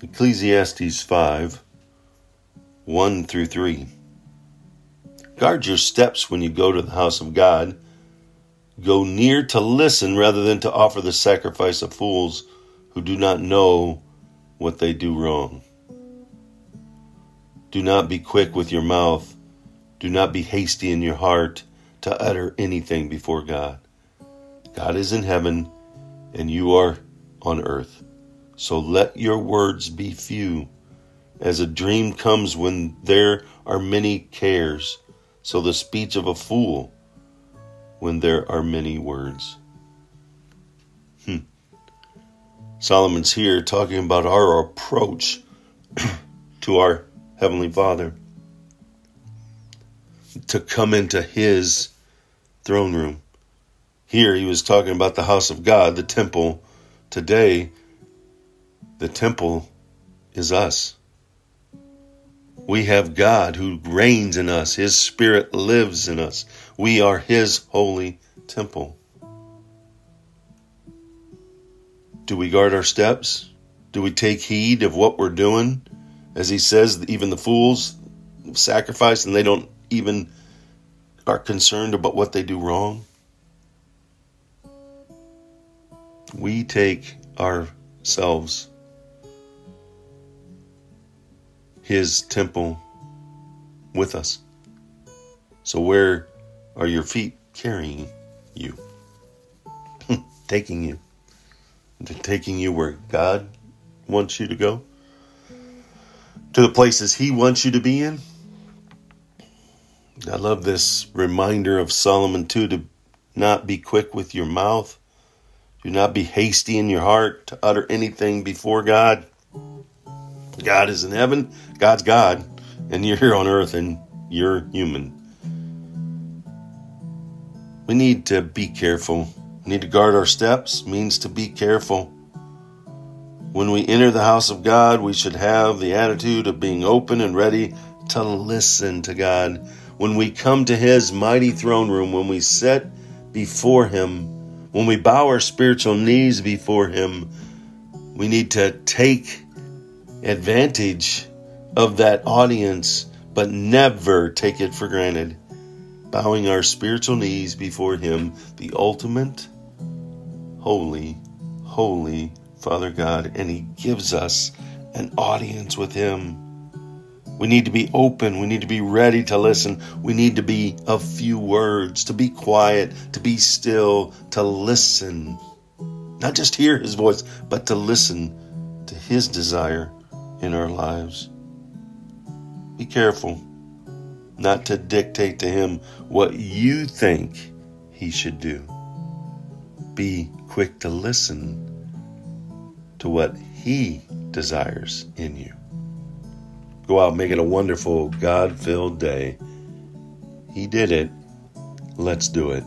Ecclesiastes 5 1 through 3. Guard your steps when you go to the house of God. Go near to listen rather than to offer the sacrifice of fools who do not know what they do wrong. Do not be quick with your mouth. Do not be hasty in your heart to utter anything before God. God is in heaven and you are on earth. So let your words be few. As a dream comes when there are many cares, so the speech of a fool when there are many words. Hmm. Solomon's here talking about our approach to our Heavenly Father to come into His throne room. Here he was talking about the house of God, the temple. Today, the temple is us. We have God who reigns in us. His Spirit lives in us. We are His holy temple. Do we guard our steps? Do we take heed of what we're doing? As He says, even the fools sacrifice and they don't even are concerned about what they do wrong. We take ourselves his temple with us. So, where are your feet carrying you? taking you. Taking you where God wants you to go? To the places He wants you to be in? I love this reminder of Solomon, too, to not be quick with your mouth. Do not be hasty in your heart to utter anything before God. God is in heaven, God's God, and you're here on earth and you're human. We need to be careful. We need to guard our steps, means to be careful. When we enter the house of God, we should have the attitude of being open and ready to listen to God. When we come to His mighty throne room, when we sit before Him, when we bow our spiritual knees before Him, we need to take advantage of that audience, but never take it for granted. Bowing our spiritual knees before Him, the ultimate, holy, holy Father God, and He gives us an audience with Him. We need to be open. We need to be ready to listen. We need to be of few words, to be quiet, to be still, to listen. Not just hear His voice, but to listen to His desire in our lives. Be careful not to dictate to him what you think he should do. Be quick to listen to what he desires in you. Go out, make it a wonderful, God filled day. He did it. Let's do it.